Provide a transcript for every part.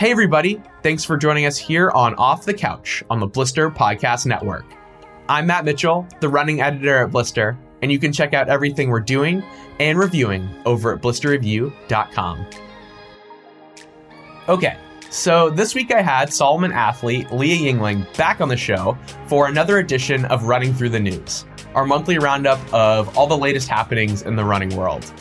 Hey, everybody. Thanks for joining us here on Off the Couch on the Blister Podcast Network. I'm Matt Mitchell, the running editor at Blister, and you can check out everything we're doing and reviewing over at blisterreview.com. Okay, so this week I had Salomon athlete Leah Yingling back on the show for another edition of Running Through the News, our monthly roundup of all the latest happenings in the running world.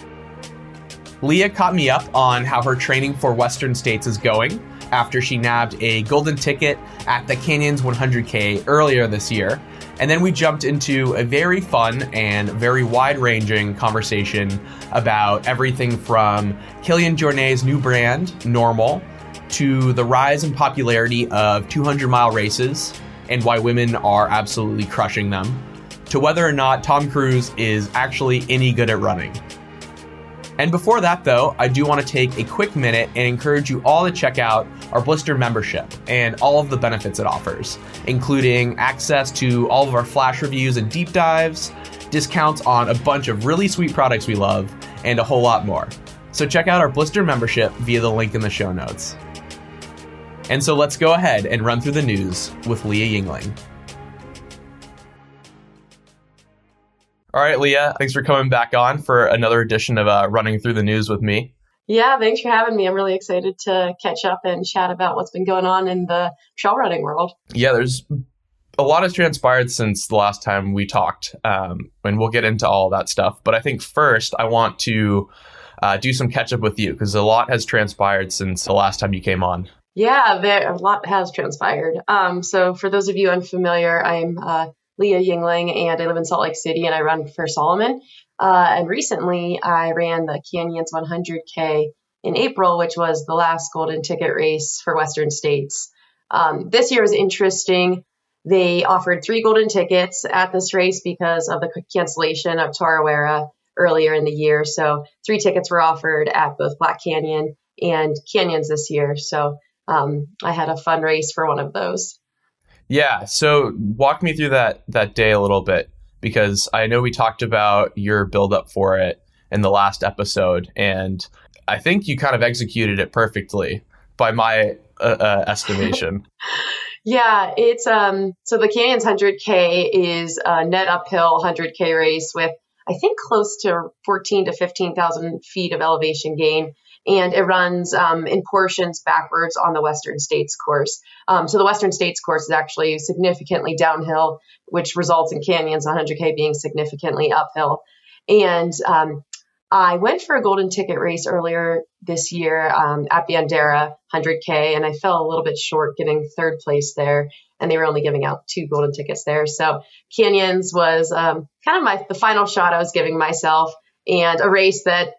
Leah caught me up on how her training for Western States is going after she nabbed a golden ticket at the Canyons 100K earlier this year. And then we jumped into a very fun and very wide ranging conversation about everything from Kilian Jornet's new brand, Normal, to the rise in popularity of 200 mile races and why women are absolutely crushing them, to whether or not Tom Cruise is actually any good at running. And before that, though, I do want to take a quick minute and encourage you all to check out our Blister membership and all of the benefits it offers, including access to all of our flash reviews and deep dives, discounts on a bunch of really sweet products we love, and a whole lot more. So check out our Blister membership via the link in the show notes. And so let's go ahead and run through the news with Leah Yingling. All right, Leah, thanks for coming back on for another edition of uh, Running Through the News with me. Yeah, thanks for having me. I'm really excited to catch up and chat about what's been going on in the trail running world. Yeah, there's a lot has transpired since the last time we talked, um, and we'll get into all that stuff. But I think first, I want to uh, do some catch up with you because a lot has transpired since the last time you came on. Yeah, there, a lot has transpired. Um, so, for those of you unfamiliar, I'm uh, Leah Yingling, and I live in Salt Lake City, and I run for Salomon. Uh, and recently, I ran the Canyons 100K in April, which was the last golden ticket race for Western States. Um, this year was interesting. They offered three golden tickets at this race because of the cancellation of Tarawera earlier in the year. So three tickets were offered at both Black Canyon and Canyons this year. So um, I had a fun race for one of those. Yeah. So walk me through that that day a little bit because I know we talked about your build up for it in the last episode, and I think you kind of executed it perfectly by my uh, uh, estimation. yeah, it's um. So the Canyons 100K is a net uphill 100K race with I think close to 14 to 15,000 feet of elevation gain and it runs um, in portions backwards on the Western States course. Um, so the Western States course is actually significantly downhill, which results in canyons 100K being significantly uphill. And um, I went for a golden ticket race earlier this year um, at Bandera 100K, and I fell a little bit short getting third place there. And they were only giving out two golden tickets there. So Canyons was um, kind of my the final shot I was giving myself, and a race that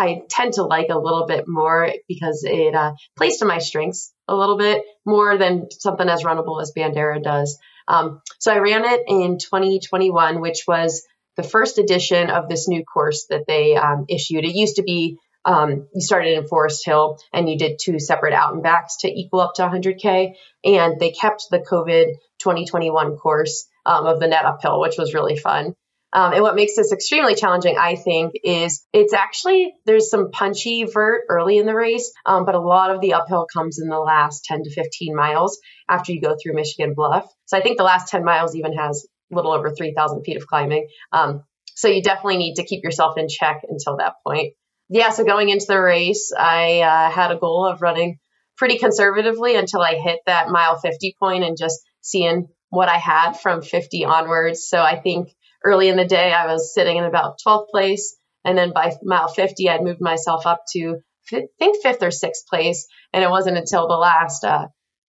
I tend to like a little bit more because it uh, plays to my strengths a little bit more than something as runnable as Bandera does. Um, so I ran it in 2021, which was the first edition of this new course that they um, issued. It used to be um, you started in Forest Hill and you did two separate out and backs to equal up to 100K. And they kept the COVID 2021 course um, of the net uphill, which was really fun. Um, and what makes this extremely challenging, I think, is it's actually there's some punchy vert early in the race, um, but a lot of the uphill comes in the last 10 to 15 miles after you go through Michigan Bluff. So I think the last 10 miles even has a little over 3,000 feet of climbing. Um, so you definitely need to keep yourself in check until that point. Yeah, so going into the race, I uh, had a goal of running pretty conservatively until I hit that mile 50 point and just seeing what I had from 50 onwards. So I think early in the day, I was sitting in about 12th place. And then by mile 50, I'd moved myself up to, I think, fifth or sixth place. And it wasn't until the last, uh,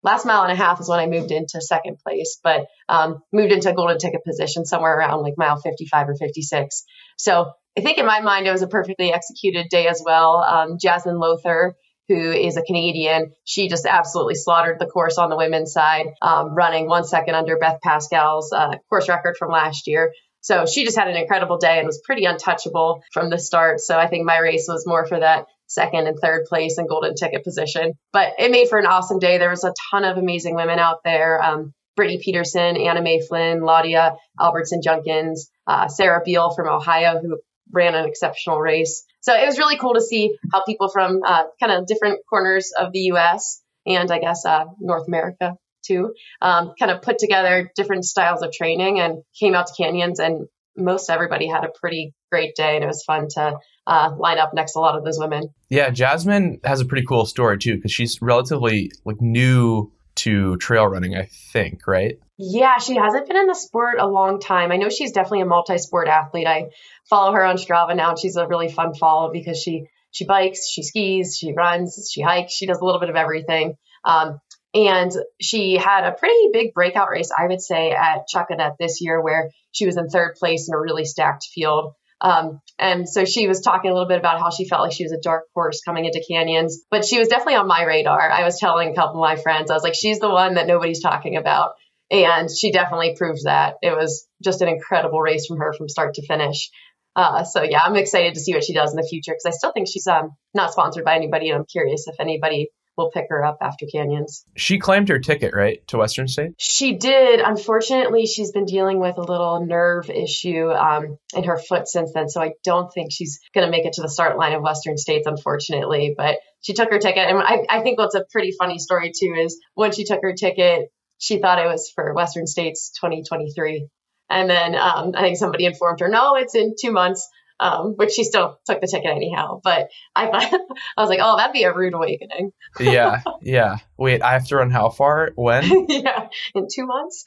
last mile and a half is when I moved into second place, but um, moved into a golden ticket position somewhere around like mile 55 or 56. So I think in my mind, it was a perfectly executed day as well. Um, Jazmine Lowther, who is a Canadian, she just absolutely slaughtered the course on the women's side, um, running one second under Beth Pascall's uh, course record from last year. So she just had an incredible day and was pretty untouchable from the start. So I think my race was more for that second and third place and golden ticket position. But it made for an awesome day. There was a ton of amazing women out there. Um, Brittany Peterson, Anna Mae Flynn, Laudia Albertson Junkins, uh, Sarah Beal from Ohio, who ran an exceptional race. So it was really cool to see how people from uh, kind of different corners of the U.S. and I guess uh, North America too um, kind of put together different styles of training and came out to canyons and most everybody had a pretty great day and it was fun to uh, line up next to a lot of those women. Yeah, Jazmine has a pretty cool story too because she's relatively like new to trail running, I think, right? Yeah, she hasn't been in the sport a long time. I know she's definitely a multi-sport athlete. I follow her on Strava now, and she's a really fun follow because she she bikes, she skis, she runs, she hikes, she does a little bit of everything. Um, and she had a pretty big breakout race, I would say, at Chuckanut this year, where she was in third place in a really stacked field. Um, and so she was talking a little bit about how she felt like she was a dark horse coming into canyons, but she was definitely on my radar. I was telling a couple of my friends, I was like, she's the one that nobody's talking about. And she definitely proved that. It was just an incredible race from her from start to finish. Uh, so yeah, I'm excited to see what she does in the future because I still think she's um, not sponsored by anybody, and I'm curious if anybody will pick her up after Canyons. She claimed her ticket, right, to Western State? She did. Unfortunately, she's been dealing with a little nerve issue um, in her foot since then, so I don't think she's going to make it to the start line of Western States, unfortunately. But she took her ticket, and I, I think what's a pretty funny story too is when she took her ticket, she thought it was for Western States 2023. And then um, I think somebody informed her, no, it's in two months um, which she still took the ticket anyhow. But I thought I was like, oh, that'd be a rude awakening. yeah, yeah. Wait, I have to run how far? When? yeah, in two months.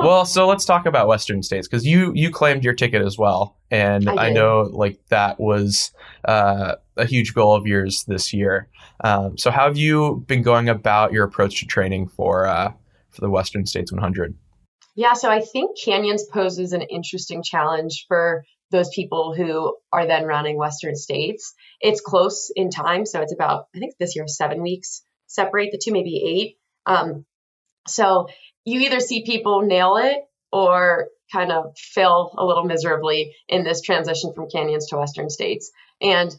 well, so let's talk about Western states because you you claimed your ticket as well, and I, I know like that was uh, a huge goal of yours this year. Um, so how have you been going about your approach to training for uh, for the Western States 100? Yeah, so I think Canyons poses an interesting challenge for those people who are then running Western states. It's close in time. So it's about, I think this year, seven weeks separate the two, maybe eight. Um, so you either see people nail it or kind of fail a little miserably in this transition from canyons to Western states. And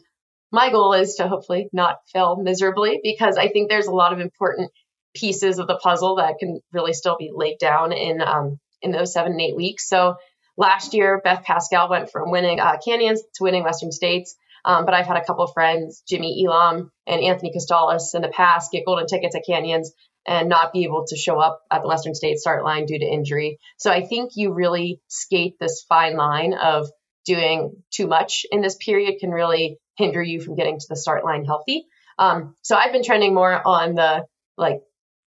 my goal is to hopefully not fail miserably because I think there's a lot of important pieces of the puzzle that can really still be laid down in um, in those seven and eight weeks. So Last year, Beth Pascall went from winning uh, Canyons to winning Western States. Um, but I've had a couple of friends, Jimmy Elam and Anthony Costales, in the past get golden tickets at Canyons and not be able to show up at the Western States start line due to injury. So I think you really skate this fine line of doing too much in this period can really hinder you from getting to the start line healthy. Um, so I've been trending more on the like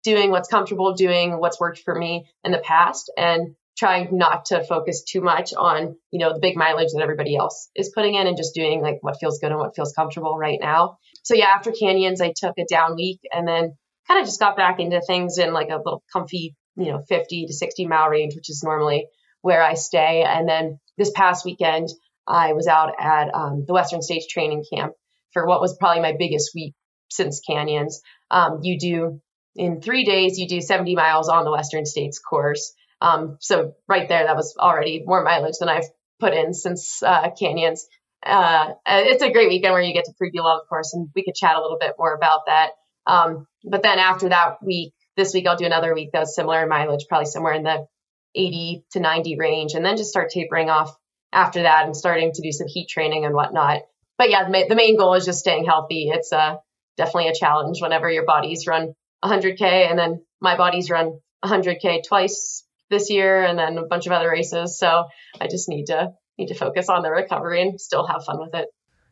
doing what's comfortable, doing what's worked for me in the past, and trying not to focus too much on, you know, the big mileage that everybody else is putting in and just doing like what feels good and what feels comfortable right now. So yeah, after canyons, I took a down week and then kind of just got back into things in like a little comfy, you know, 50 to 60 mile range, which is normally where I stay. And then this past weekend, I was out at um, the Western States training camp for what was probably my biggest week since canyons. Um, you do in three days, you do 70 miles on the Western States course. Um, so right there, that was already more mileage than I've put in since uh, Canyons. Uh, it's a great weekend where you get to preview a lot, of course, and we could chat a little bit more about that. Um, but then after that week, this week I'll do another week that's similar in mileage, probably somewhere in the 80 to 90 range, and then just start tapering off after that and starting to do some heat training and whatnot. But yeah, the, main goal is just staying healthy. It's uh, definitely a challenge whenever your bodies run 100K and then my body's run 100K twice this year and then a bunch of other races. So I just need to need to focus on the recovery and still have fun with it.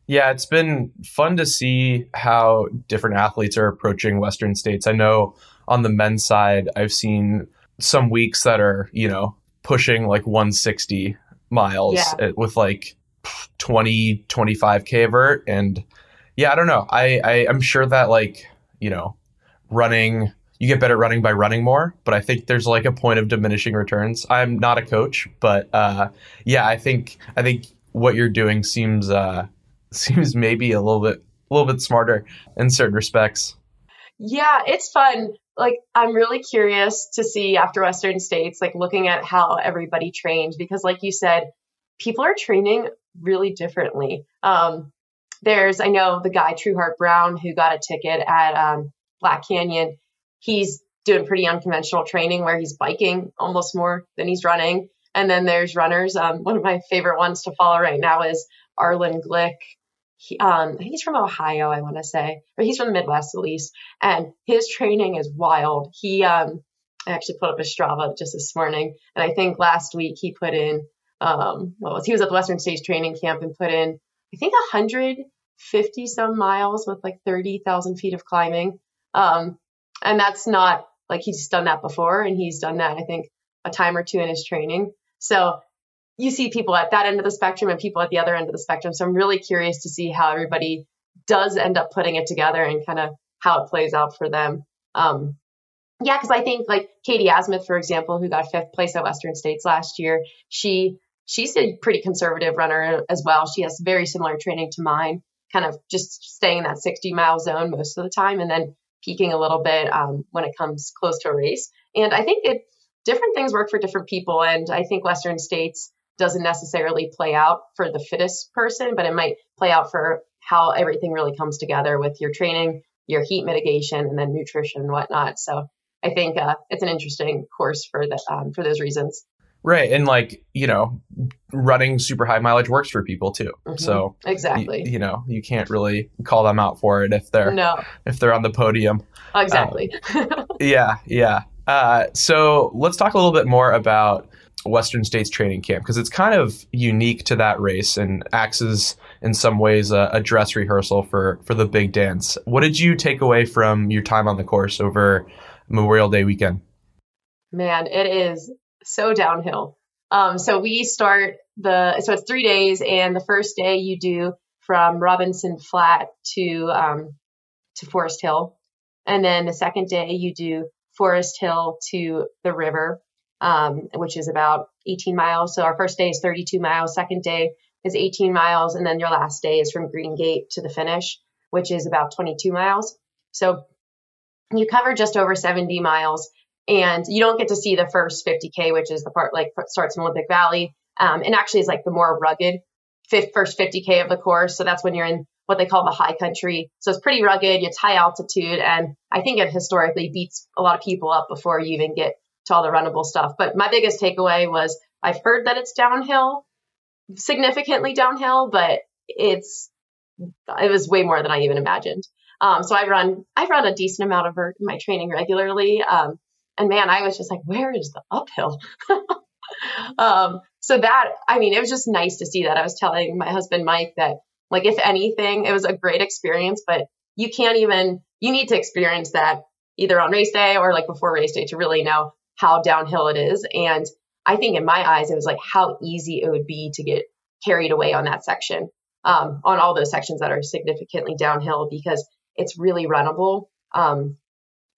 Yeah, it's been fun to see how different athletes are approaching Western states. I know on the men's side, I've seen some weeks that are, you know, pushing like 160 miles yeah. with like 20, 25K vert. And yeah, I don't know. I, I, I'm sure that like, you know, running you get better at running by running more. But I think there's like a point of diminishing returns. I'm not a coach, but uh, yeah, I think I think what you're doing seems uh, seems maybe a little bit a little bit smarter in certain respects. Yeah, it's fun. Like I'm really curious to see after Western States, like looking at how everybody trained because, like you said, people are training really differently. Um, there's I know the guy Trueheart Brown who got a ticket at um, Black Canyon he's doing pretty unconventional training where he's biking almost more than he's running. And then there's runners. Um, one of my favorite ones to follow right now is Arlen Glick. He, um, he's from Ohio, I want to say, or he's from the Midwest at least, and his training is wild. He, um, I actually put up a Strava just this morning, and I think last week he put in, um, what was he was at the Western States training camp and put in, I think, 150 some miles with like 30,000 feet of climbing, um, and that's not like he's done that before, and he's done that I think a time or two in his training. So you see people at that end of the spectrum and people at the other end of the spectrum. So I'm really curious to see how everybody does end up putting it together and kind of how it plays out for them. Um, yeah, because I think like Katie Asmuth, for example, who got fifth place at Western States last year, she she's a pretty conservative runner as well. She has very similar training to mine, kind of just staying in that 60 mile zone most of the time, and then peaking a little bit um, when it comes close to a race. And I think it different things work for different people, and I think Western States doesn't necessarily play out for the fittest person, but it might play out for how everything really comes together with your training, your heat mitigation, and then nutrition and whatnot. So I think uh, it's an interesting course for the um, for those reasons. Right, and like you know, running super high mileage works for people too. Mm-hmm. So exactly, you, you, know, you can't really call them out for it if they're no. if they're on the podium. Exactly. Um, yeah, yeah. Uh, so let's talk a little bit more about Western States Training Camp because it's kind of unique to that race and acts as, in some ways, a, a, dress rehearsal for for the big dance. What did you take away from your time on the course over Memorial Day weekend? Man, it is so downhill. Um, so we start the so it's three days, and the first day you do from Robinson Flat to um, to Forest Hill, and then the second day you do Forest Hill to the river um, which is about 18 miles. So our first day is 32 miles, second day is 18 miles, and then your last day is from Green Gate to the finish, which is about 22 miles. So you cover just over 70 miles, and you don't get to see the first 50k, which is the part like starts in Olympic Valley, um, and actually is like the more rugged first 50k of the course. So that's when you're in what they call the high country. So it's pretty rugged. It's high altitude, and I think it historically beats a lot of people up before you even get to all the runnable stuff. But my biggest takeaway was I've heard that it's downhill, significantly downhill, but it's it was way more than I even imagined. Um, so I run I run a decent amount of my training regularly, um, and man, I was just like, where is the uphill? um, so that I mean, it was just nice to see that. I was telling my husband Mike that like if anything, it was a great experience, but you can't even you need to experience that either on race day or like before race day to really know how downhill it is. And I think in my eyes, it was like how easy it would be to get carried away on that section, um, on all those sections that are significantly downhill because it's really runnable um,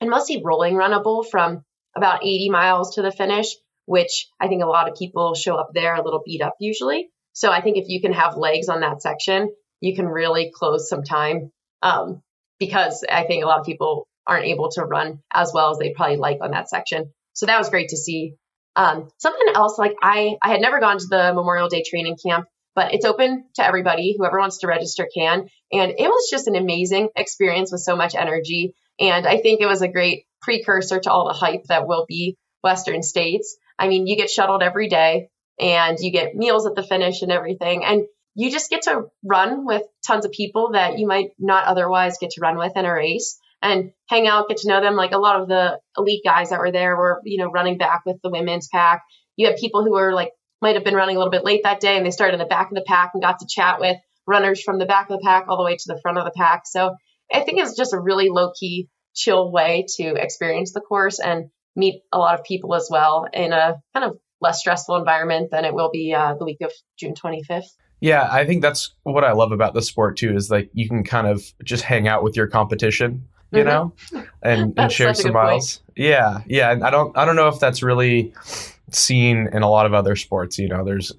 and mostly rolling runnable from about 80 miles to the finish, which I think a lot of people show up there a little beat up usually. So I think if you can have legs on that section, you can really close some time um, because I think a lot of people aren't able to run as well as they probably like on that section. So that was great to see. Um, something else, like I, I had never gone to the Memorial Day training camp, but it's open to everybody. Whoever wants to register can. And it was just an amazing experience with so much energy. And I think it was a great precursor to all the hype that will be Western States. I mean, you get shuttled every day and you get meals at the finish and everything. And you just get to run with tons of people that you might not otherwise get to run with in a race and hang out, get to know them. Like a lot of the elite guys that were there were, you know, running back with the women's pack. You had people who were like, might have been running a little bit late that day and they started in the back of the pack and got to chat with runners from the back of the pack all the way to the front of the pack. So I think it's just a really low key, chill way to experience the course and meet a lot of people as well in a kind of less stressful environment than it will be uh, the week of June 25th. Yeah, I think that's what I love about the sport too is like you can kind of just hang out with your competition you mm-hmm. know, and, and share some miles. Point. Yeah, yeah. And I don't I don't know if that's really seen in a lot of other sports. You know, there's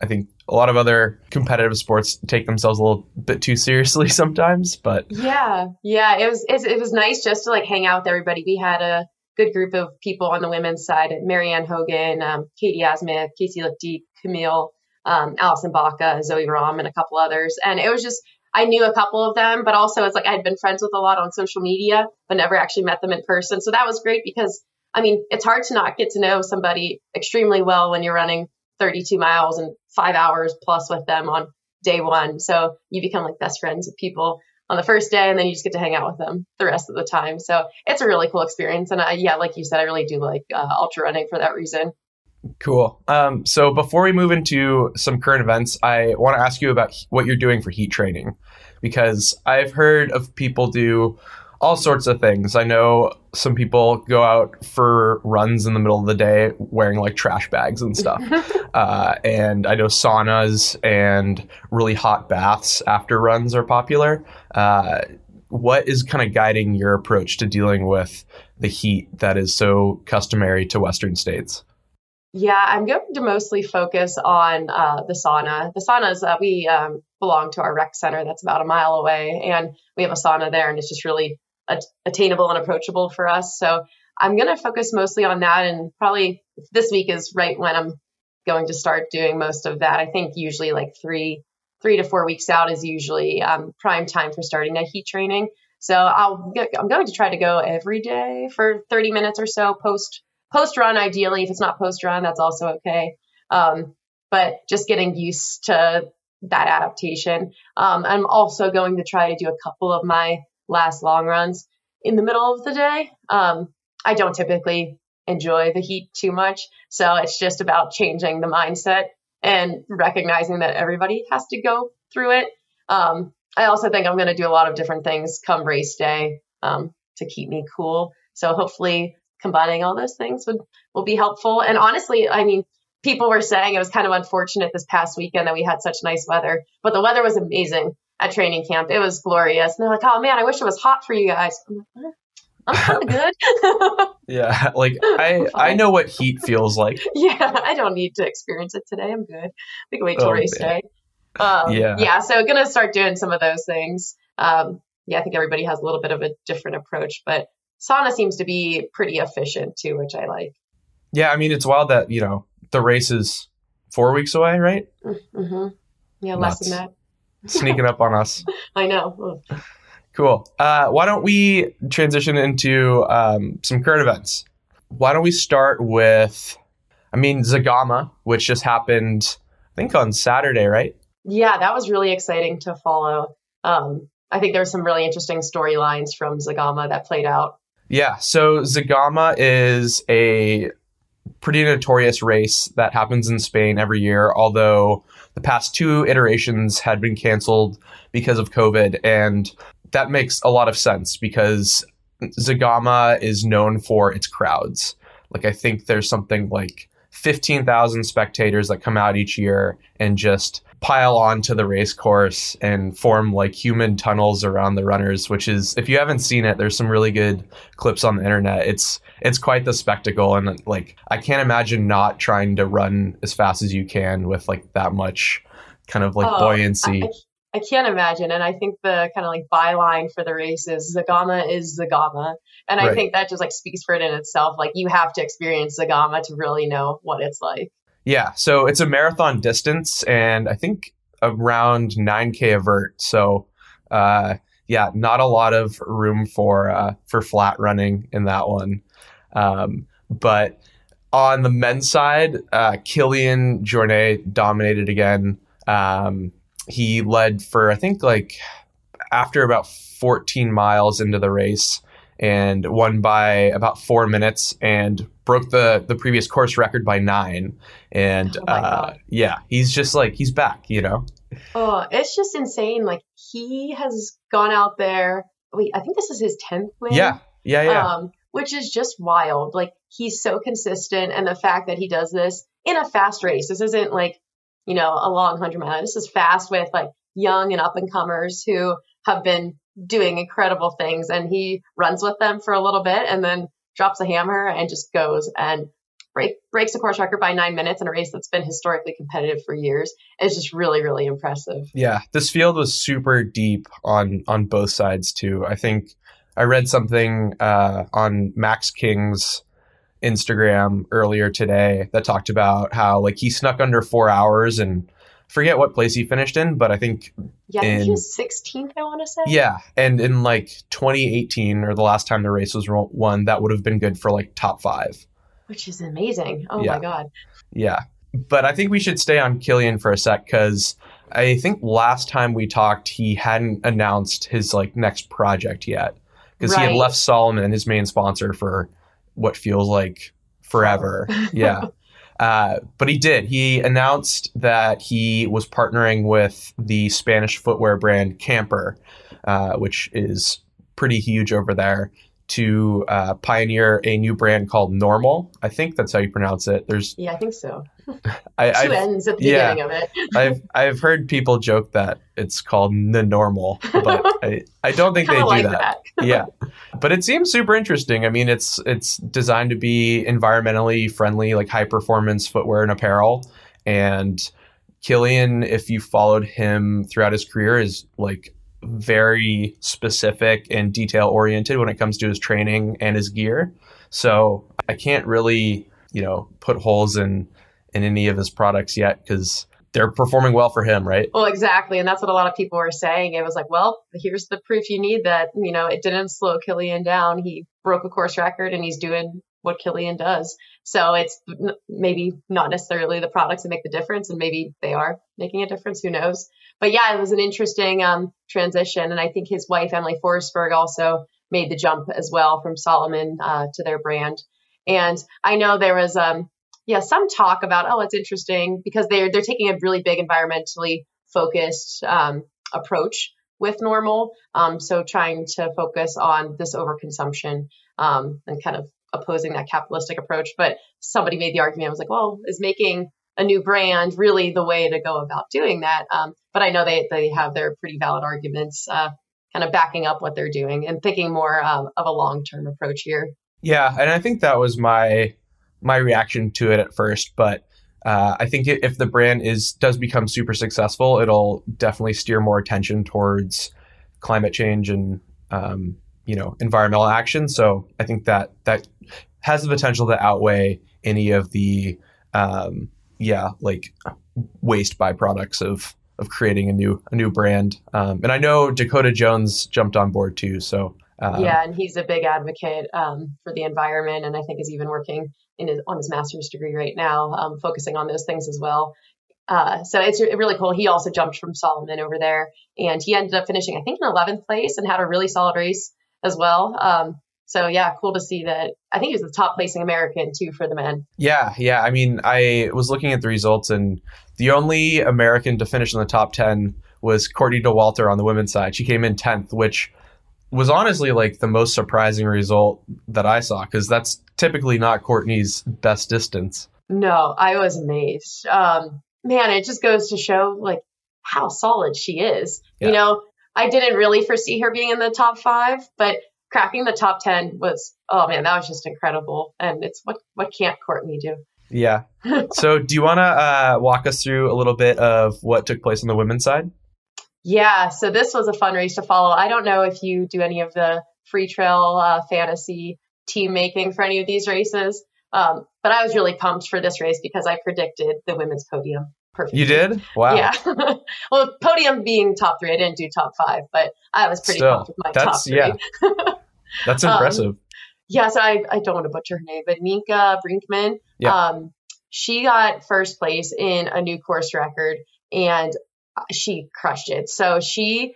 I think a lot of other competitive sports take themselves a little bit too seriously sometimes, but yeah, yeah, it was it, was nice just to like hang out with everybody. We had a good group of people on the women's side: Marianne Hogan, um, Katie Asmuth, Casey Lichty, Camille, um, Allison Baca, Zoe Rom, and a couple others. And it was just I knew a couple of them, but also it's like I had been friends with a lot on social media, but never actually met them in person. So that was great because I mean, it's hard to not get to know somebody extremely well when you're running 32 miles and five hours plus with them on day one. So you become like best friends with people on the first day and then you just get to hang out with them the rest of the time. So it's a really cool experience. And I, yeah, like you said, I really do like uh, ultra running for that reason. Cool. Um, so before we move into some current events, I want to ask you about what you're doing for heat training because I've heard of people do all sorts of things. I know some people go out for runs in the middle of the day wearing like trash bags and stuff. uh, and I know saunas and really hot baths after runs are popular. Uh, what is kind of guiding your approach to dealing with the heat that is so customary to Western states? Yeah, I'm going to mostly focus on uh, the sauna. The saunas uh, we um, belong to our rec center that's about a mile away, and we have a sauna there, and it's just really attainable and approachable for us. So I'm going to focus mostly on that. And probably this week is right when I'm going to start doing most of that. I think usually like three, three to four weeks out is usually um, prime time for starting that heat training. So I'll get, I'm going to try to go every day for 30 minutes or so post post run. Ideally, if it's not post run, that's also okay. Um, but just getting used to that adaptation. Um, I'm also going to try to do a couple of my last long runs in the middle of the day. Um, I don't typically enjoy the heat too much. So it's just about changing the mindset and recognizing that everybody has to go through it. Um, I also think I'm going to do a lot of different things come race day um, to keep me cool. So hopefully combining all those things would will be helpful. And honestly, I mean, people were saying it was kind of unfortunate this past weekend that we had such nice weather, but the weather was amazing at training camp. It was glorious. And they're like, oh man, I wish it was hot for you guys. I'm like, I'm kind of good. yeah, like I I know what heat feels like. yeah, I don't need to experience it today. I'm good. We can wait till oh, race man. day. Um, yeah, yeah. So gonna start doing some of those things. Um, yeah, I think everybody has a little bit of a different approach, but sauna seems to be pretty efficient too, which I like. Yeah, I mean it's wild that you know the race is four weeks away, right? Mm-hmm. Yeah, Nuts. less than that sneaking up on us. I know. Cool. Uh, why don't we transition into um, some current events? Why don't we start with, I mean, Zegama, which just happened, I think on Saturday, right? Yeah, that was really exciting to follow. Um, I think there were some really interesting storylines from Zegama that played out. Yeah, so Zegama is a pretty notorious race that happens in Spain every year, although the past two iterations had been canceled because of COVID. And that makes a lot of sense because Zegama is known for its crowds. Like, I think there's something like 15,000 spectators that come out each year and just pile onto the race course and form like human tunnels around the runners which is if you haven't seen it there's some really good clips on the internet it's it's quite the spectacle and like i can't imagine not trying to run as fast as you can with like that much kind of like oh, buoyancy I, I can't imagine. And I think the kind of like byline for the race is zegama is zegama And I right. think that just like speaks for it in itself. Like you have to experience zegama to really know what it's like. Yeah, so it's a marathon distance, and I think around 9k a vert. So, uh, yeah, not a lot of room for uh, for flat running in that one. Um, but on the men's side, uh, Jornet dominated again. Um, he led for I think like after about 14 miles into the race and won by about four minutes and broke the the previous course record by nine. And oh uh, yeah, he's just like he's back, you know. Oh, it's just insane. Like he has gone out there. Wait, I think this is his tenth win. Yeah, yeah, yeah. Um, which is just wild. Like he's so consistent, and the fact that he does this in a fast race. This isn't like you know a long hundred mile. This is fast with like young and up and comers who have been doing incredible things and he runs with them for a little bit and then drops a hammer and just goes and break, breaks a course record by nine minutes in a race that's been historically competitive for years. It's just really, really impressive. Yeah, this field was super deep on on both sides too. I think I read something uh, on Max King's Instagram earlier today that talked about how like he snuck under four hours and forget what place he finished in, but I think yeah, in, he was 16th. I want to say. Yeah, and in like 2018 or the last time the race was won, that would have been good for like top five. Which is amazing. Oh yeah. my god. Yeah, but I think we should stay on Kilian for a sec because I think last time we talked, he hadn't announced his like next project yet because right. he had left Salomon, his main sponsor, for what feels like forever. Oh. yeah. Uh, but he did. He announced that he was partnering with the Spanish footwear brand Camper, uh, which is pretty huge over there, to uh, pioneer a new brand called Normal. I think that's how you pronounce it. There's yeah, I think so. I, 2 I've, ends at the yeah, beginning of it. I've I've heard people joke that it's called the normal, but I, I don't think they do like that. that. yeah, but it seems super interesting. I mean, it's it's designed to be environmentally friendly, like high performance footwear and apparel, and Kilian, if you followed him throughout his career, is like very specific and detail oriented when it comes to his training and his gear. So I can't really, you know, put holes in in any of his products yet because they're performing well for him, right? Well, exactly. And that's what a lot of people were saying. It was like, well, here's the proof you need that, you know, it didn't slow Kilian down. He broke a course record and he's doing what Kilian does. So it's maybe not necessarily the products that make the difference, and maybe they are making a difference. Who knows? But yeah, it was an interesting um, transition, and I think his wife Emelie Forsberg also made the jump as well from Salomon uh, to their brand. And I know there was um, yeah some talk about oh it's interesting because they're they're taking a really big environmentally focused um, approach with normal. Um, so trying to focus on this overconsumption um, and kind of opposing that capitalistic approach. But somebody made the argument. I was like, well, is making a new brand really the way to go about doing that? Um, but I know they they have their pretty valid arguments, uh, kind of backing up what they're doing and thinking more um, of a long term approach here. Yeah, and I think that was my my reaction to it at first, but. Uh, I think if the brand is does become super successful, it'll definitely steer more attention towards climate change and um, you know environmental action. So I think that that has the potential to outweigh any of the um, yeah like waste byproducts of of creating a new a new brand. Um, and I know Dakota Jones jumped on board too. So uh, yeah, and he's a big advocate um, for the environment, and I think is even working in his, on his master's degree right now, um, focusing on those things as well. Uh, so it's really cool. He also jumped from Salomon over there, and he ended up finishing, I think, in 11th place, and had a really solid race as well. So yeah, cool to see that. I think he was the top placing American too for the men. Yeah, yeah. I mean, I was looking at the results, and the only American to finish in the top ten was Courtney Dauwalter on the women's side. She came in tenth, which was honestly like the most surprising result that I saw because that's typically not Courtney's best distance. No, I was amazed. Um, man, it just goes to show like how solid she is. Yeah. You know, I didn't really foresee her being in the top five, but cracking the top 10 was, oh man, that was just incredible. And it's what, what can't Courtney do? Yeah. so do you want to uh, walk us through a little bit of what took place on the women's side? Yeah. So this was a fun race to follow. I don't know if you do any of the Freetrail uh, fantasy team making for any of these races. Um, but I was really pumped for this race because I predicted the women's podium perfect. You did? Wow. Yeah. well, podium being top three, I didn't do top five, but I was pretty Still, with my top three. Yeah. that's um, impressive. Um, yeah, so I, I don't want to butcher her name, but Nika Brinkman, yeah. um, she got first place in a new course record and she crushed it. So she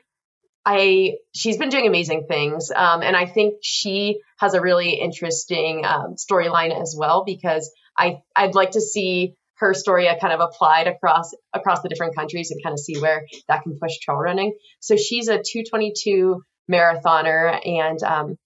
I she's been doing amazing things, um, and I think she has a really interesting um, storyline as well because I I'd like to see her story I kind of applied across across the different countries and kind of see where that can push trail running. So she's a 222 marathoner, and um,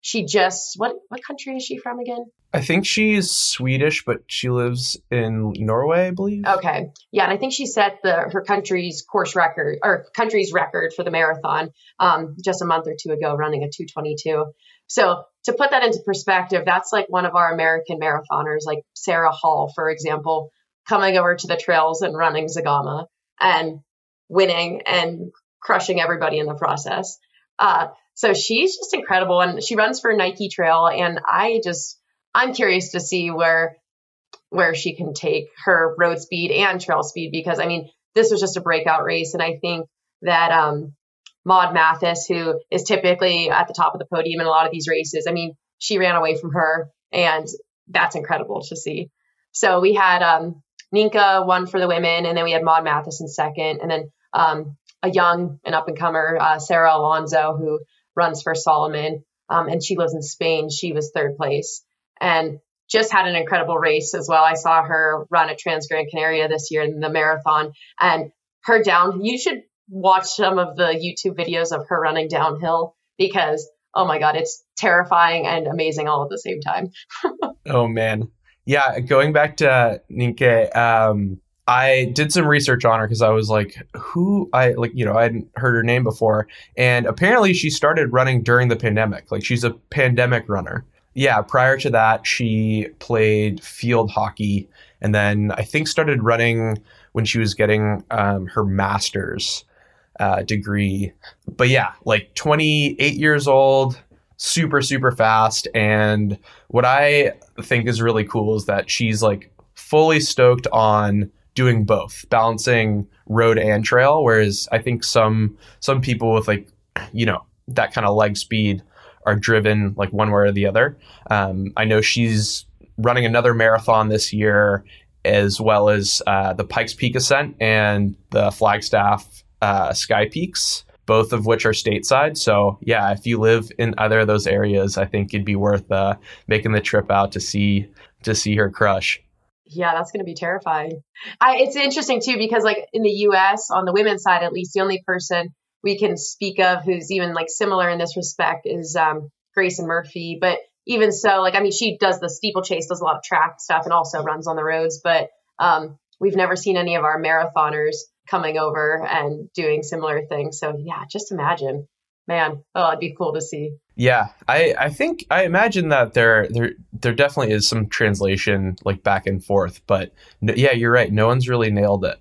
she just what what country is she from again? I think she's Swedish, but she lives in Norway, I believe. Okay, yeah, and I think she set the her country's course record or country's record for the marathon um, just a month or two ago, running a 222. So to put that into perspective, that's like one of our American marathoners, like Sarah Hall, for example, coming over to the trails and running Zegama and winning and crushing everybody in the process. Uh, so she's just incredible and she runs for Nike Trail and I just I'm curious to see where where she can take her road speed and trail speed because I mean this was just a breakout race and I think that um, Maud Mathys who is typically at the top of the podium in a lot of these races I mean she ran away from her and that's incredible to see. So we had um, Nienke one for the women, and then we had Maud Mathys second, and then um, a young and up and comer, uh, Sarah Alonso, who runs for Salomon, um, and she lives in Spain. She was third place, and just had an incredible race as well. I saw her run at Trans Gran Canaria this year in the marathon, and her down. You should watch some of the YouTube videos of her running downhill because oh my god, it's terrifying and amazing all at the same time. oh man, yeah. Going back to Nienke, um, I did some research on her because I was like, who I like, you know, I hadn't heard her name before, and apparently she started running during the pandemic. Like she's a pandemic runner. Yeah, prior to that, she played field hockey and then I think started running when she was getting um, her master's uh, degree. But yeah, like 28 years old, super, super fast. And what I think is really cool is that she's like fully stoked on doing both, balancing road and trail. Whereas I think some some people with like, you know, that kind of leg speed are driven like one way or the other. Um, I know she's running another marathon this year, as well as uh, the Pikes Peak Ascent and the Flagstaff uh, Sky Peaks, both of which are stateside. So yeah, if you live in either of those areas, I think it'd be worth uh, making the trip out to see to see her crush. Yeah, that's going to be terrifying. I, it's interesting too because like in the U.S. on the women's side, at least the only person we can speak of who's even like similar in this respect is um, Grayson Murphy. But even so, like I mean, she does the steeplechase, does a lot of track stuff, and also runs on the roads. But um, we've never seen any of our marathoners coming over and doing similar things. So yeah, just imagine, man. Oh, it'd be cool to see. Yeah, I, I think I imagine that there there there definitely is some translation like back and forth, but no, yeah, you're right. No one's really nailed it.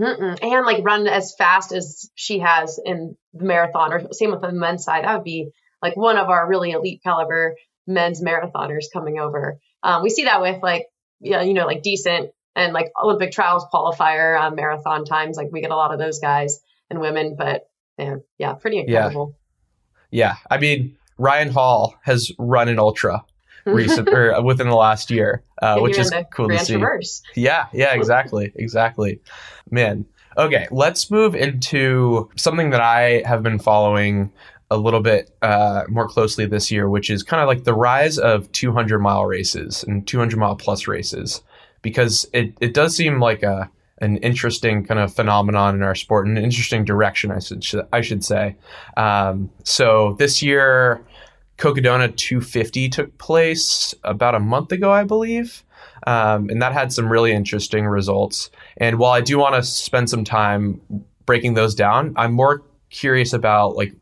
Mm-mm. And like run as fast as she has in the marathon, or same with the men's side. That would be like one of our really elite caliber men's marathoners coming over. Um, we see that with like yeah, you know, like decent and like Olympic trials qualifier um, marathon times. Like we get a lot of those guys and women, but man, yeah, pretty incredible. Yeah, yeah. I mean, Ryan Hall has run an ultra recent or uh, within the last year, uh, which is cool Grand to see. Traverse. Yeah, yeah, exactly, exactly. Man, okay, let's move into something that I have been following a little bit uh, more closely this year, which is kind of like the rise of 200 mile races and 200 mile plus races because it, it does seem like a an interesting kind of phenomenon in our sport, an interesting direction, I should I should say. Um, so this year, Cocodona 250 took place about a month ago, I believe, um, and that had some really interesting results. And while I do want to spend some time breaking those down, I'm more curious about like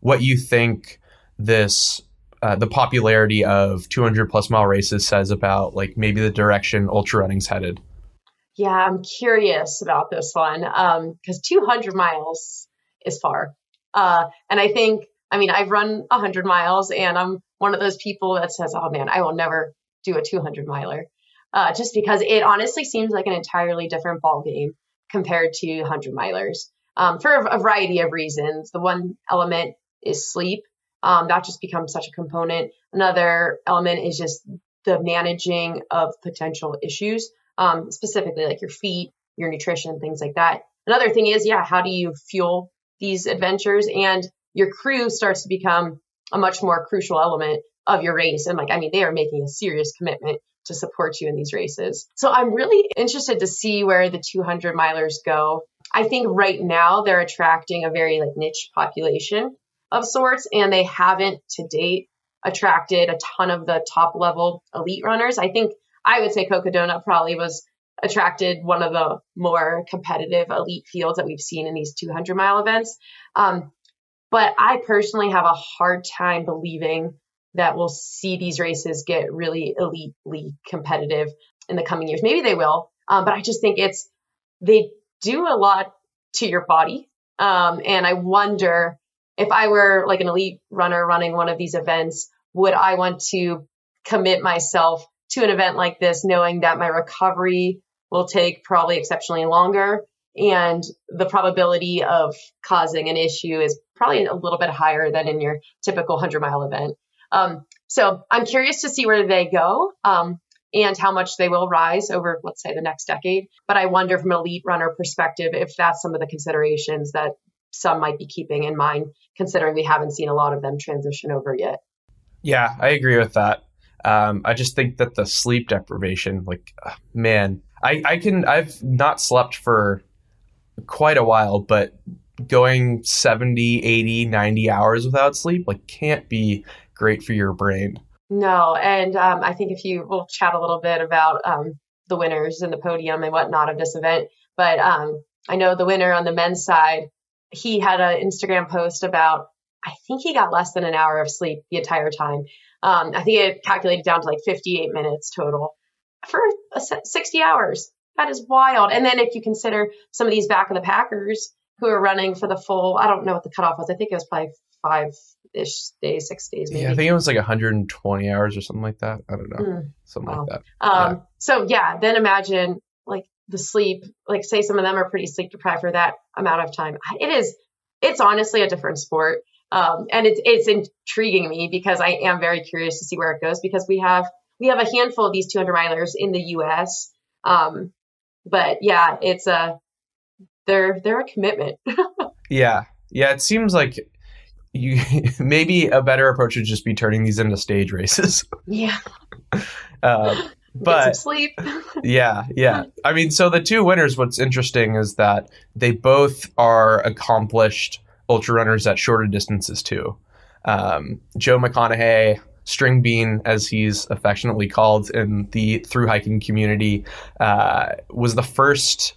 what you think this uh, the popularity of 200 plus mile races says about like maybe the direction ultra running's headed. Yeah, I'm curious about this one because um, 200 miles is far, uh, and I think I mean I've run 100 miles, and I'm one of those people that says, "Oh man, I will never do a 200 miler," uh, just because it honestly seems like an entirely different ball game compared to 100 milers um, for a variety of reasons. The one element is sleep um, that just becomes such a component. Another element is just the managing of potential issues, um, specifically like your feet, your nutrition, things like that. Another thing is, yeah, how do you fuel these adventures? And your crew starts to become a much more crucial element of your race. And like, I mean, they are making a serious commitment to support you in these races. So I'm really interested to see where the 200 milers go. I think right now they're attracting a very like niche population of sorts, and they haven't to date attracted a ton of the top level elite runners. I think I would say Cocodona probably was attracted one of the more competitive elite fields that we've seen in these 200 mile events. Um, but I personally have a hard time believing that we'll see these races get really elitely competitive in the coming years. Maybe they will, um, but I just think it's they do a lot to your body, um, and I wonder if I were like an elite runner running one of these events, would I want to commit myself to an event like this, knowing that my recovery will take probably exceptionally longer and the probability of causing an issue is probably a little bit higher than in your typical 100 mile event. Um, so I'm curious to see where they go. Um, and how much they will rise over, let's say, the next decade. But I wonder from an elite runner perspective if that's some of the considerations that some might be keeping in mind, considering we haven't seen a lot of them transition over yet. Yeah, I agree with that. Um, I just think that the sleep deprivation, like, uh, man, I, I can, I've not slept for quite a while, but going 70, 80, 90 hours without sleep, like, can't be great for your brain. No, and um, I think if you will chat a little bit about um, the winners and the podium and whatnot of this event, but um, I know the winner on the men's side, he had an Instagram post about I think he got less than an hour of sleep the entire time. Um, I think it calculated down to like 58 minutes total for 60 hours. That is wild. And then if you consider some of these back of the Packers who are running for the full, I don't know what the cutoff was. I think it was probably five ish days, six days maybe. Yeah, I think it was like 120 hours or something like that. I don't know. Mm, something wow. like that. Um, yeah. So yeah, then imagine like the sleep, like say some of them are pretty sleep deprived for that amount of time. It is, it's honestly a different sport. Um, and it's, it's intriguing me because I am very curious to see where it goes because we have, we have a handful of these 200 milers in the U.S. Um, but yeah, it's a, they're, they're a commitment. yeah. Yeah. It seems like you maybe a better approach would just be turning these into stage races. Yeah. Uh, but sleep. yeah, yeah. I mean, so the two winners. What's interesting is that they both are accomplished ultra runners at shorter distances too. Um, Joe McConaughy, String Bean, as he's affectionately called in the through hiking community, uh, was the first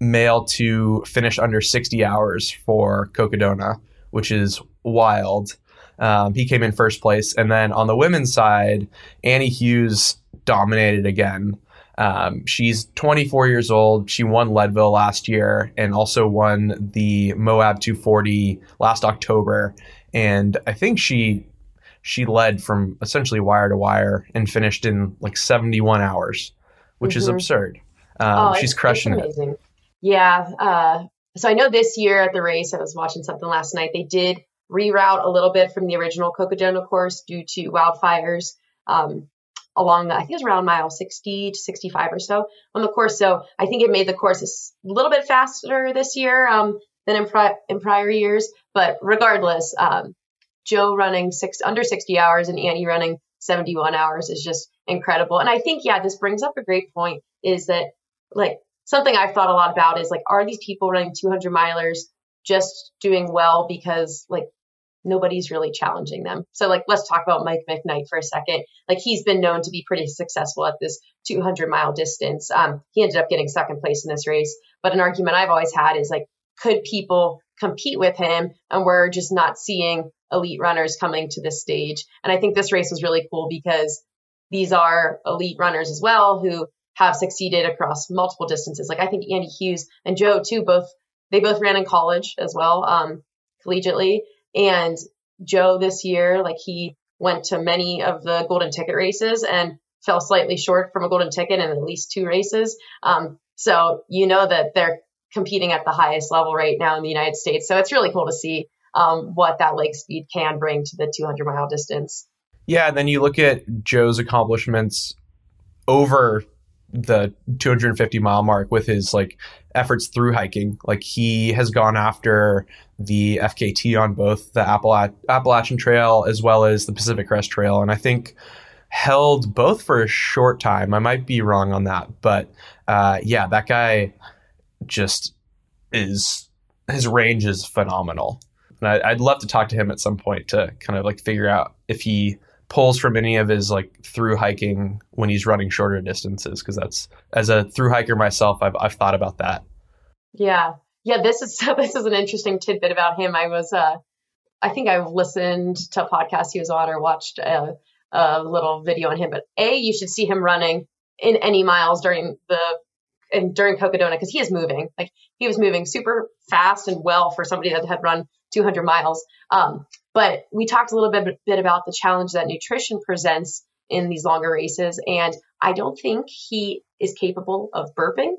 male to finish under 60 hours for Cocodona, which is wild. Um, he came in first place. And then on the women's side, Annie Hughes dominated again. Um, she's 24 years old. She won Leadville last year and also won the Moab 240 last October. And I think she she led from essentially wire to wire and finished in like 71 hours, which mm-hmm. is absurd. Um, oh, she's crushing it. Yeah. Uh, so I know this year at the race, I was watching something last night. They did reroute a little bit from the original Cocodona course due to wildfires. Um, along the, I think it was around mile 60 to 65 or so on the course. So I think it made the course a little bit faster this year um, than in, pri- in prior years. But regardless, um, Joe running six under 60 hours and Annie running 71 hours is just incredible. And I think, yeah, this brings up a great point is that like something I've thought a lot about is like, are these people running 200 milers just doing well because like nobody's really challenging them. So like let's talk about Mike McKnight for a second. Like he's been known to be pretty successful at this 200 mile distance. Um, he ended up getting second place in this race. But an argument I've always had is like, could people compete with him? And we're just not seeing elite runners coming to this stage. And I think this race was really cool because these are elite runners as well who have succeeded across multiple distances. Like I think Annie Hughes and Joe too, both they both ran in college as well, um, collegiately. And Joe this year, like he went to many of the golden ticket races and fell slightly short from a golden ticket in at least two races. Um, so you know that they're competing at the highest level right now in the United States. So it's really cool to see um, what that leg speed can bring to the 200 mile distance. Yeah, and then you look at Joe's accomplishments over the 250 mile mark with his like efforts through hiking. Like he has gone after the FKT on both the Appala- Appalachian Trail as well as the Pacific Crest Trail, and I think held both for a short time. I might be wrong on that, but uh, yeah, that guy just is his range is phenomenal. And I, I'd love to talk to him at some point to kind of like figure out if he pulls from any of his like through hiking when he's running shorter distances because that's as a through hiker myself I've I've thought about that. Yeah. Yeah, this is this is an interesting tidbit about him. I was uh I think I've listened to a podcast he was on or watched a, a little video on him, but A, you should see him running in any miles during the and during Cocodona because he is moving. Like he was moving super fast and well for somebody that had run 200 miles. Um, but we talked a little bit, bit about the challenge that nutrition presents in these longer races, and I don't think he is capable of burping.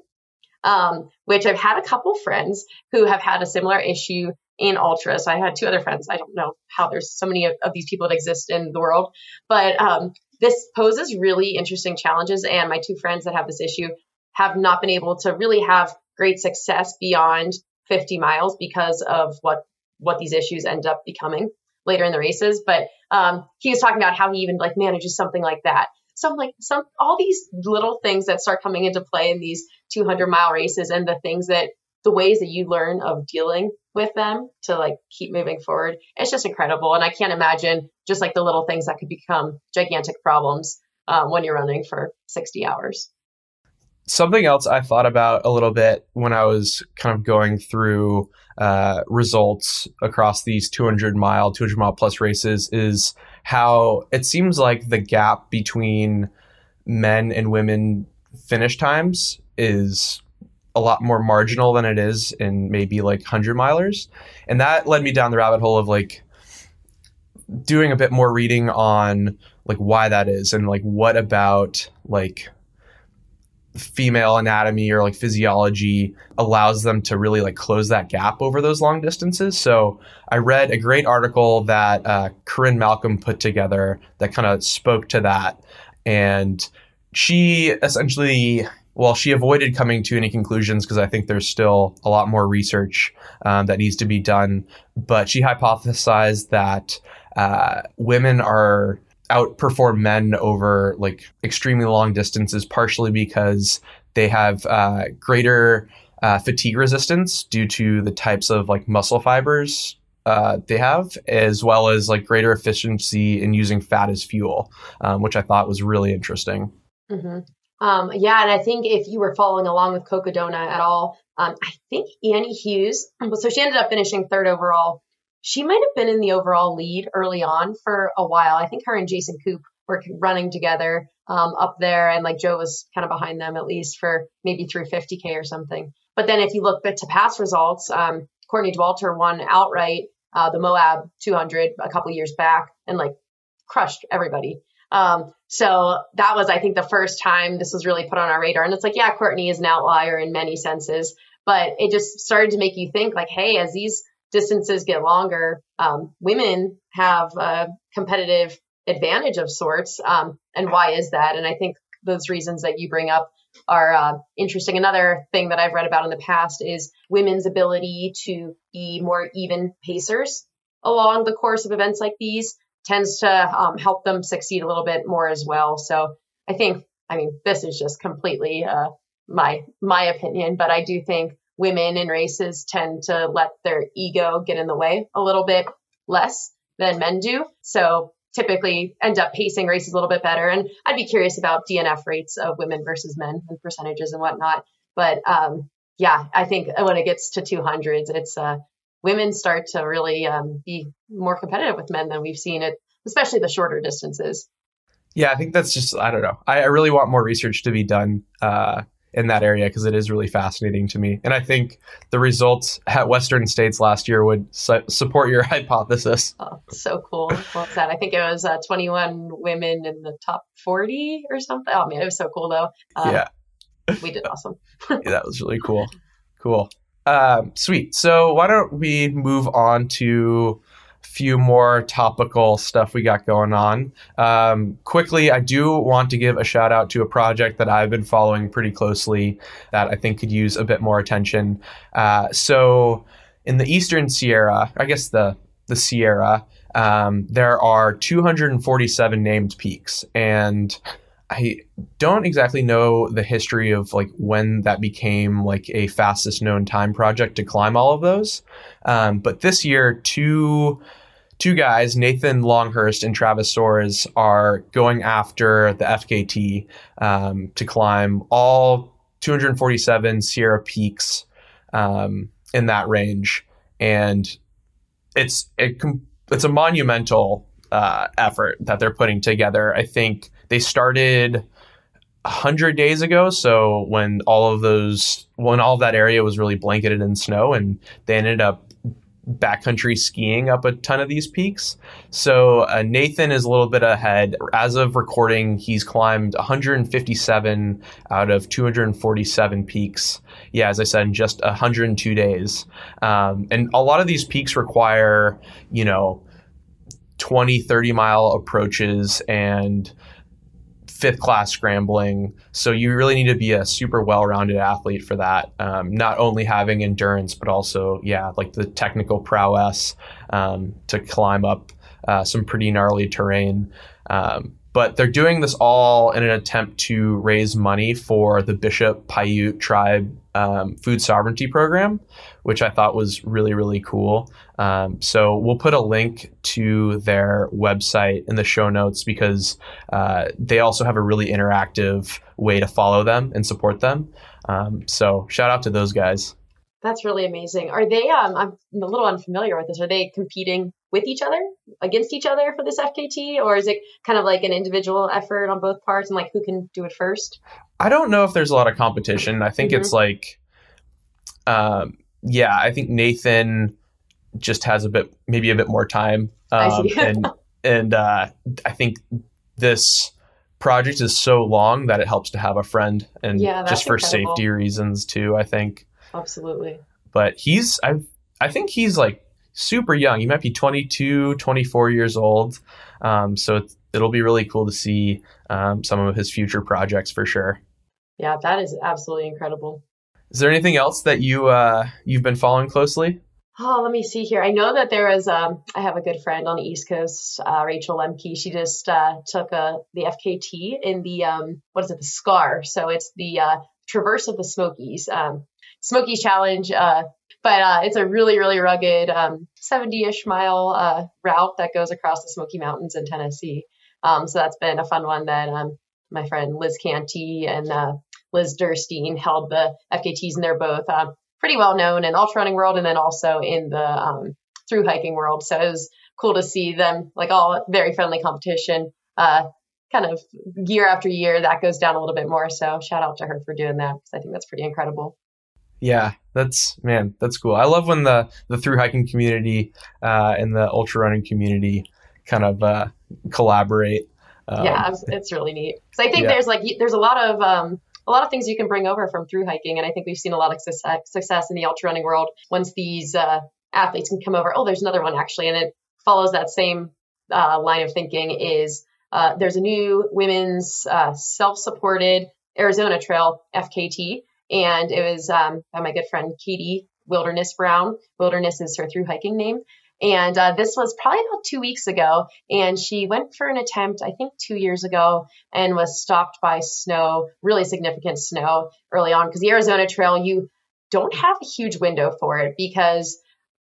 Um, which I've had a couple friends who have had a similar issue in ultra. So I had two other friends. I don't know how there's so many of, of these people that exist in the world, but um, this poses really interesting challenges. And my two friends that have this issue have not been able to really have great success beyond 50 miles because of what what these issues end up becoming later in the races. But um, he was talking about how he even like manages something like that. Some like some all these little things that start coming into play in these 200 mile races and the things that the ways that you learn of dealing with them to like keep moving forward. It's just incredible. And I can't imagine just like the little things that could become gigantic problems um, when you're running for 60 hours. Something else I thought about a little bit when I was kind of going through uh, results across these 200 mile, 200 mile plus races is how it seems like the gap between men and women finish times is a lot more marginal than it is in maybe like 100 milers. And that led me down the rabbit hole of like doing a bit more reading on like why that is and like what about like female anatomy or like physiology allows them to really like close that gap over those long distances. So I read a great article that uh, Corrine Malcolm put together that kind of spoke to that. And she essentially well, she avoided coming to any conclusions because I think there's still a lot more research um, that needs to be done. But she hypothesized that uh, women are outperform men over like extremely long distances, partially because they have uh, greater uh, fatigue resistance due to the types of like muscle fibers uh, they have, as well as like greater efficiency in using fat as fuel, um, which I thought was really interesting. Mm-hmm. Um, yeah, and I think if you were following along with Cocodona at all, um, I think Annie Hughes, so she ended up finishing third overall. She might have been in the overall lead early on for a while. I think her and Jason Koop were running together um, up there, and like Joe was kind of behind them at least for maybe through 50K or something. But then if you look to past results, um, Courtney Dauwalter won outright uh, the Moab 200 a couple years back and like crushed everybody. Um, so that was, I think, the first time this was really put on our radar. And it's like, yeah, Courtney is an outlier in many senses, but it just started to make you think, like, hey, as these distances get longer, um, women have a competitive advantage of sorts. Um, and why is that? And I think those reasons that you bring up are uh, interesting. Another thing that I've read about in the past is women's ability to be more even pacers along the course of events like these tends to um, help them succeed a little bit more as well. So I think, I mean, this is just completely uh, my my opinion, but I do think women in races tend to let their ego get in the way a little bit less than men do. So typically end up pacing races a little bit better. And I'd be curious about DNF rates of women versus men and percentages and whatnot. But um, yeah, I think when it gets to 200s, it's uh, women start to really um, be more competitive with men than we've seen it, especially the shorter distances. Yeah, I think that's just I don't know. I, I really want more research to be done uh, in that area because it is really fascinating to me, and I think the results at Western States last year would su- support your hypothesis. Oh, so cool! What's that? I think it was uh, 21 women in the top 40 or something. Oh man, it was so cool though. Uh, yeah, we did awesome. yeah, that was really cool. Cool. Um, sweet. So why don't we move on to few more topical stuff we got going on. Um, quickly, I do want to give a shout out to a project that I've been following pretty closely that I think could use a bit more attention. Uh, so in the Eastern Sierra, I guess the the Sierra, um, there are 247 named peaks and I don't exactly know the history of like when that became like a fastest known time project to climb all of those. Um, but this year, two two guys, Nathan Longhurst and Travis Soares, are going after the FKT um, to climb all 247 Sierra peaks um, in that range, and it's it, it's a monumental uh, effort that they're putting together. I think they started hundred days ago. So when all of those, when all of that area was really blanketed in snow, and they ended up backcountry skiing up a ton of these peaks. So uh, Nathan is a little bit ahead. As of recording, he's climbed 157 out of 247 peaks. Yeah, as I said, in just 102 days. Um, and a lot of these peaks require, you know, 20, 30 mile approaches and fifth class scrambling. So you really need to be a super well rounded athlete for that. Um, not only having endurance, but also, yeah, like the technical prowess um, to climb up uh, some pretty gnarly terrain. Um, but they're doing this all in an attempt to raise money for the Bishop Paiute tribe um, food sovereignty program, which I thought was really, really cool. Um, so we'll put a link to their website in the show notes because uh, they also have a really interactive way to follow them and support them. Um, so shout out to those guys. That's really amazing. Are they? Um, I'm a little unfamiliar with this. Are they competing with each other, against each other for this FKT, or is it kind of like an individual effort on both parts and like who can do it first? I don't know if there's a lot of competition. I think mm-hmm. it's like, um, yeah, I think Nathan just has a bit, maybe a bit more time, um, and and uh, I think this project is so long that it helps to have a friend, and yeah, just for incredible. safety reasons too. I think absolutely. But he's, I, I think he's like super young. He might be 22, 24 years old. Um, so it'll be really cool to see um, some of his future projects for sure. Yeah, that is absolutely incredible. Is there anything else that you uh, you've been following closely? Oh, let me see here. I know that there is. Um, I have a good friend on the East Coast, uh, Rachel Lemke. She just uh, took a uh, the FKT in the um, what is it? The SCAR. So it's the uh, Traverse of the Smokies. Um, Smokies Challenge. Uh, but uh, it's a really, really rugged 70 um, ish mile uh, route that goes across the Smoky Mountains in Tennessee. Um, so that's been a fun one that um, my friend Liz Canty and uh, Liz Durstein held the FKTs, and they're both uh, pretty well known in the ultra running world and then also in the um, through hiking world. So it was cool to see them, like all very friendly competition. Uh, kind of year after year, that goes down a little bit more. So shout out to her for doing that because I think that's pretty incredible. Yeah, that's man, that's cool. I love when the the through hiking community uh, and the ultra running community kind of uh, collaborate. Um, yeah, it's really neat. So I think yeah. there's like there's a lot of um, a lot of things you can bring over from through hiking, and I think we've seen a lot of success, success in the ultra running world once these uh, athletes can come over. Oh, there's another one actually, and it follows that same uh, line of thinking. Is uh, there's a new women's uh, self-supported Arizona Trail FKT and it was um, by my good friend Katie Wilderness Brown. Wilderness is her through hiking name. And uh, this was probably about two weeks ago. And she went for an attempt, I think two years ago, and was stopped by snow, really significant snow early on. Because the Arizona Trail, you don't have a huge window for it because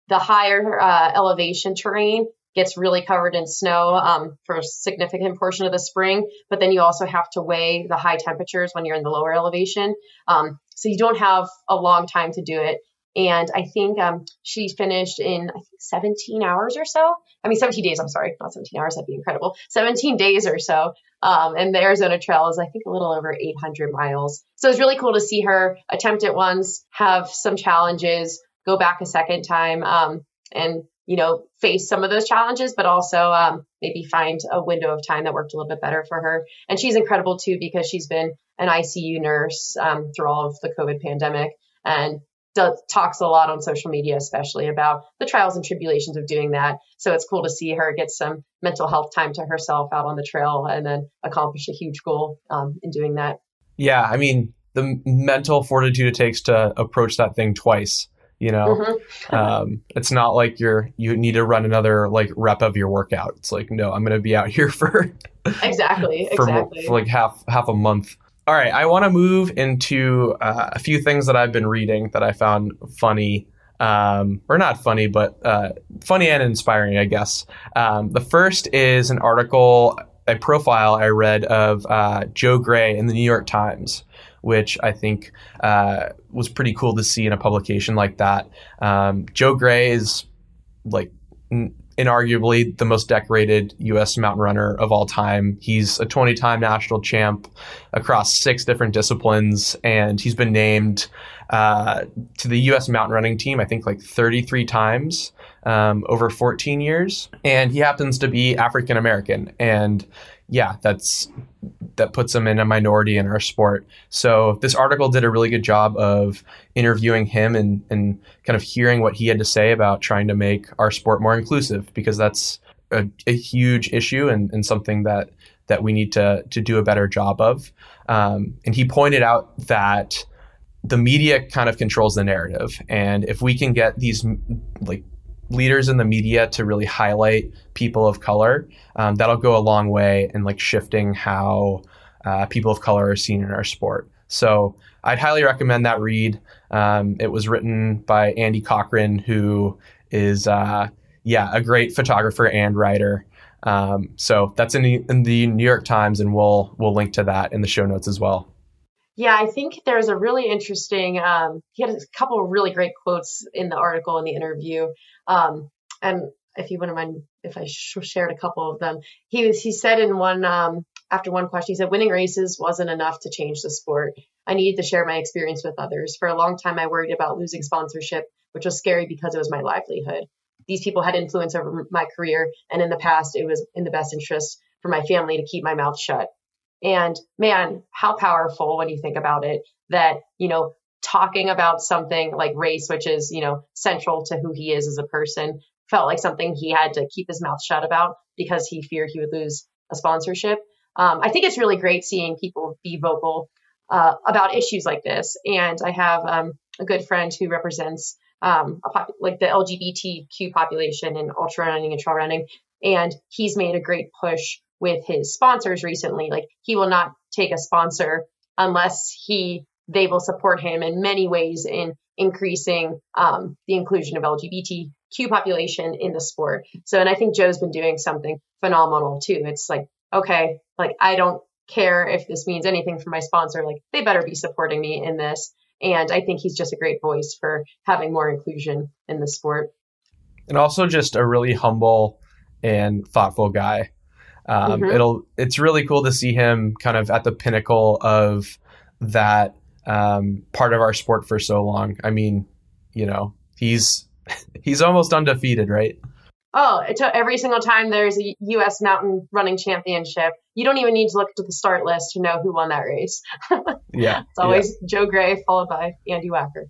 the higher uh, elevation terrain gets really covered in snow um, for a significant portion of the spring. But then you also have to weigh the high temperatures when you're in the lower elevation. Um, so you don't have a long time to do it. And I think um, she finished in I think 17 hours or so. I mean 17 days. I'm sorry, not 17 hours. That'd be incredible. 17 days or so. Um, and the Arizona Trail is I think a little over 800 miles. So it's really cool to see her attempt it once, have some challenges, go back a second time, um, and you know face some of those challenges, but also um, maybe find a window of time that worked a little bit better for her. And she's incredible too because she's been an ICU nurse um, through all of the COVID pandemic and does, talks a lot on social media, especially about the trials and tribulations of doing that. So it's cool to see her get some mental health time to herself out on the trail and then accomplish a huge goal um, in doing that. Yeah, I mean, the mental fortitude it takes to approach that thing twice you know? Mm-hmm. um, it's not like you're you need to run another like rep of your workout. It's like no i'm gonna be out here for exactly for, exactly. for like half half a month. All right, I want to move into uh, a few things that I've been reading that I found funny, um, or not funny, but uh, funny and inspiring, I guess. Um, the first is an article, a profile I read of uh, Joe Gray in the New York Times, which I think uh, was pretty cool to see in a publication like that. Um, Joe Gray is like inarguably the most decorated U.S. mountain runner of all time. He's a 20 time national champ across six different disciplines, and he's been named uh, to the U.S. mountain running team, I think like 33 times um, over 14 years. And he happens to be African American. And yeah, that's that puts him in a minority in our sport. So this article did a really good job of interviewing him and and kind of hearing what he had to say about trying to make our sport more inclusive because that's a, a huge issue and, and something that that we need to to do a better job of. Um, and he pointed out that the media kind of controls the narrative, and if we can get these like leaders in the media to really highlight people of color, um, that'll go a long way in like shifting how uh, people of color are seen in our sport. So I'd highly recommend that read. Um, it was written by Andy Cochrane, who is uh, yeah a great photographer and writer. Um, so that's in the, in the New York Times, and we'll we'll link to that in the show notes as well. Yeah, I think there's a really interesting. Um, he had a couple of really great quotes in the article in the interview, um, and if you wouldn't mind if I sh- shared a couple of them, he was he said in one um, after one question, he said, "Winning races wasn't enough to change the sport. I needed to share my experience with others. For a long time, I worried about losing sponsorship, which was scary because it was my livelihood. These people had influence over my career, and in the past, it was in the best interest for my family to keep my mouth shut." And man, how powerful when you think about it that, you know, talking about something like race, which is, you know, central to who he is as a person, felt like something he had to keep his mouth shut about because he feared he would lose a sponsorship. Um, I think it's really great seeing people be vocal uh, about issues like this. And I have um, a good friend who represents um, pop- like the LGBTQ population in ultra running and trail running, and he's made a great push with his sponsors recently. Like he will not take a sponsor unless he they will support him in many ways in increasing um, the inclusion of LGBTQ population in the sport. So, and I think Joe's been doing something phenomenal too. It's like, okay, like I don't care if this means anything for my sponsor. Like they better be supporting me in this. And I think he's just a great voice for having more inclusion in the sport. And also just a really humble and thoughtful guy. Um, mm-hmm. It'll it's really cool to see him kind of at the pinnacle of that um, part of our sport for so long. I mean, you know, he's he's almost undefeated, right? Oh, every single time there's a U.S. mountain running championship, you don't even need to look to the start list to know who won that race. yeah, it's always yeah. Joe Gray followed by Andy Wacker.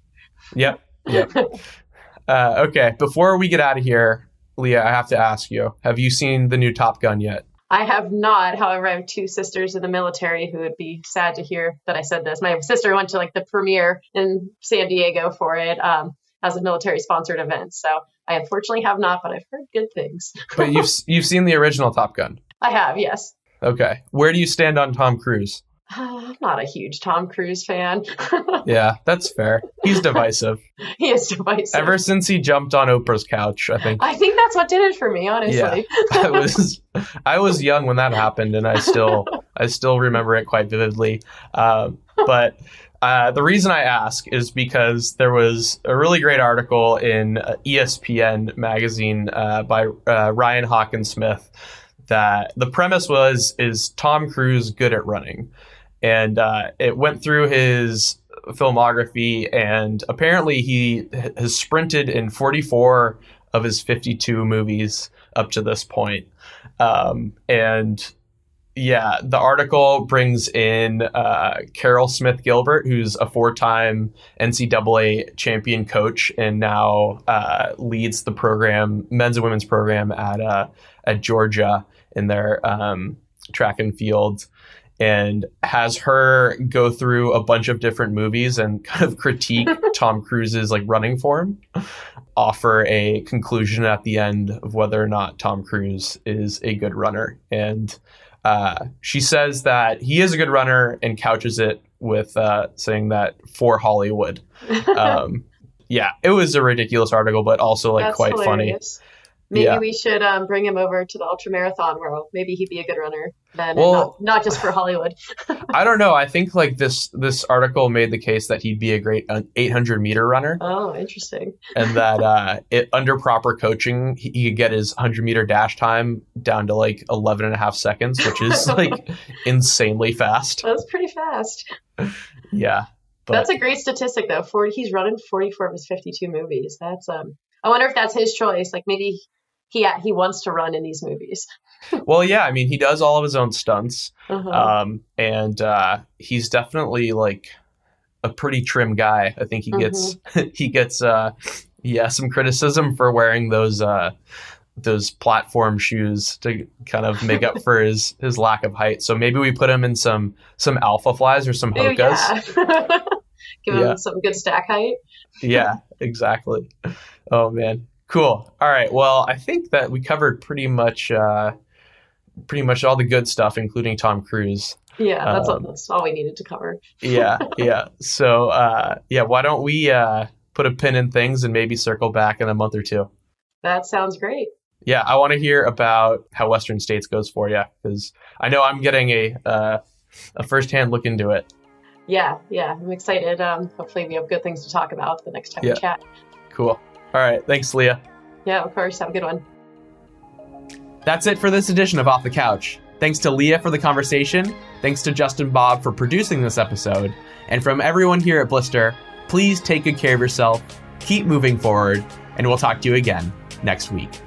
Yep, yep. uh, okay, before we get out of here, Leah, I have to ask you: Have you seen the new Top Gun yet? I have not. However, I have two sisters in the military who would be sad to hear that I said this. My sister went to like the premiere in San Diego for it um, as a military sponsored event. So I unfortunately have not, but I've heard good things. but you've you've seen the original Top Gun. I have, yes. Okay. Where do you stand on Tom Cruise? I'm not a huge Tom Cruise fan. yeah, that's fair. He's divisive. he is divisive. Ever since he jumped on Oprah's couch, I think. I think that's what did it for me, honestly. Yeah, I was I was young when that happened, and I still I still remember it quite vividly. Uh, but uh, the reason I ask is because there was a really great article in uh, ESPN magazine uh, by uh, Ryan Hawkins Smith that the premise was is Tom Cruise good at running and it went through his filmography, and apparently he has sprinted in 44 of his 52 movies up to this point. Um, and yeah, the article brings in uh, Caryl Smith Gilbert, who's a four-time NCAA champion coach and now uh, leads the program, men's and women's program at uh, at Georgia in their um, track and field and has her go through a bunch of different movies and kind of critique Tom Cruise's like running form, offer a conclusion at the end of whether or not Tom Cruise is a good runner. And uh, she says that he is a good runner and couches it with uh, saying that for Hollywood. Um, yeah, it was a ridiculous article, but also like That's quite hilarious. funny. Maybe yeah. we should um, bring him over to the ultra marathon world. Maybe he'd be a good runner then, well, not, not, just for Hollywood. I don't know. I think like this this article made the case that he'd be a great 800 meter runner. Oh, interesting. and that uh, it, under proper coaching, he, he, could get his 100 meter dash time down to like 11 and a half seconds, which is like insanely fast. That's pretty fast. yeah. But. That's a great statistic though. 40, he's running 44 of his 52 movies. That's um. I wonder if that's his choice. Like maybe he he wants to run in these movies. well, yeah, I mean, he does all of his own stunts, uh-huh. um, and uh, he's definitely like a pretty trim guy. I think he gets mm-hmm. he gets uh, yeah some criticism for wearing those uh, those platform shoes to kind of make up for his his lack of height. So maybe we put him in some some Alphaflys or some Ew, hokas. yeah. Give Yeah. him some good stack height. yeah, exactly. Oh man, cool. All right. Well, I think that we covered pretty much uh, pretty much all the good stuff, including Tom Cruise. Yeah, that's, Um, all, that's all we needed to cover. Yeah, yeah. So uh, yeah, why don't we uh, put a pin in things and maybe circle back in a month or two? That sounds great. Yeah, I want to hear about how Western States goes for you because I know I'm getting a uh, a firsthand look into it. Yeah, yeah, I'm excited. Um, hopefully, we have good things to talk about the next time Yeah. we chat. Cool. All right. Thanks, Leah. Yeah, of course. Have a good one. That's it for this edition of Off the Couch. Thanks to Leah for the conversation. Thanks to Justin Bob for producing this episode. And from everyone here at Blister, please take good care of yourself, keep moving forward, and we'll talk to you again next week.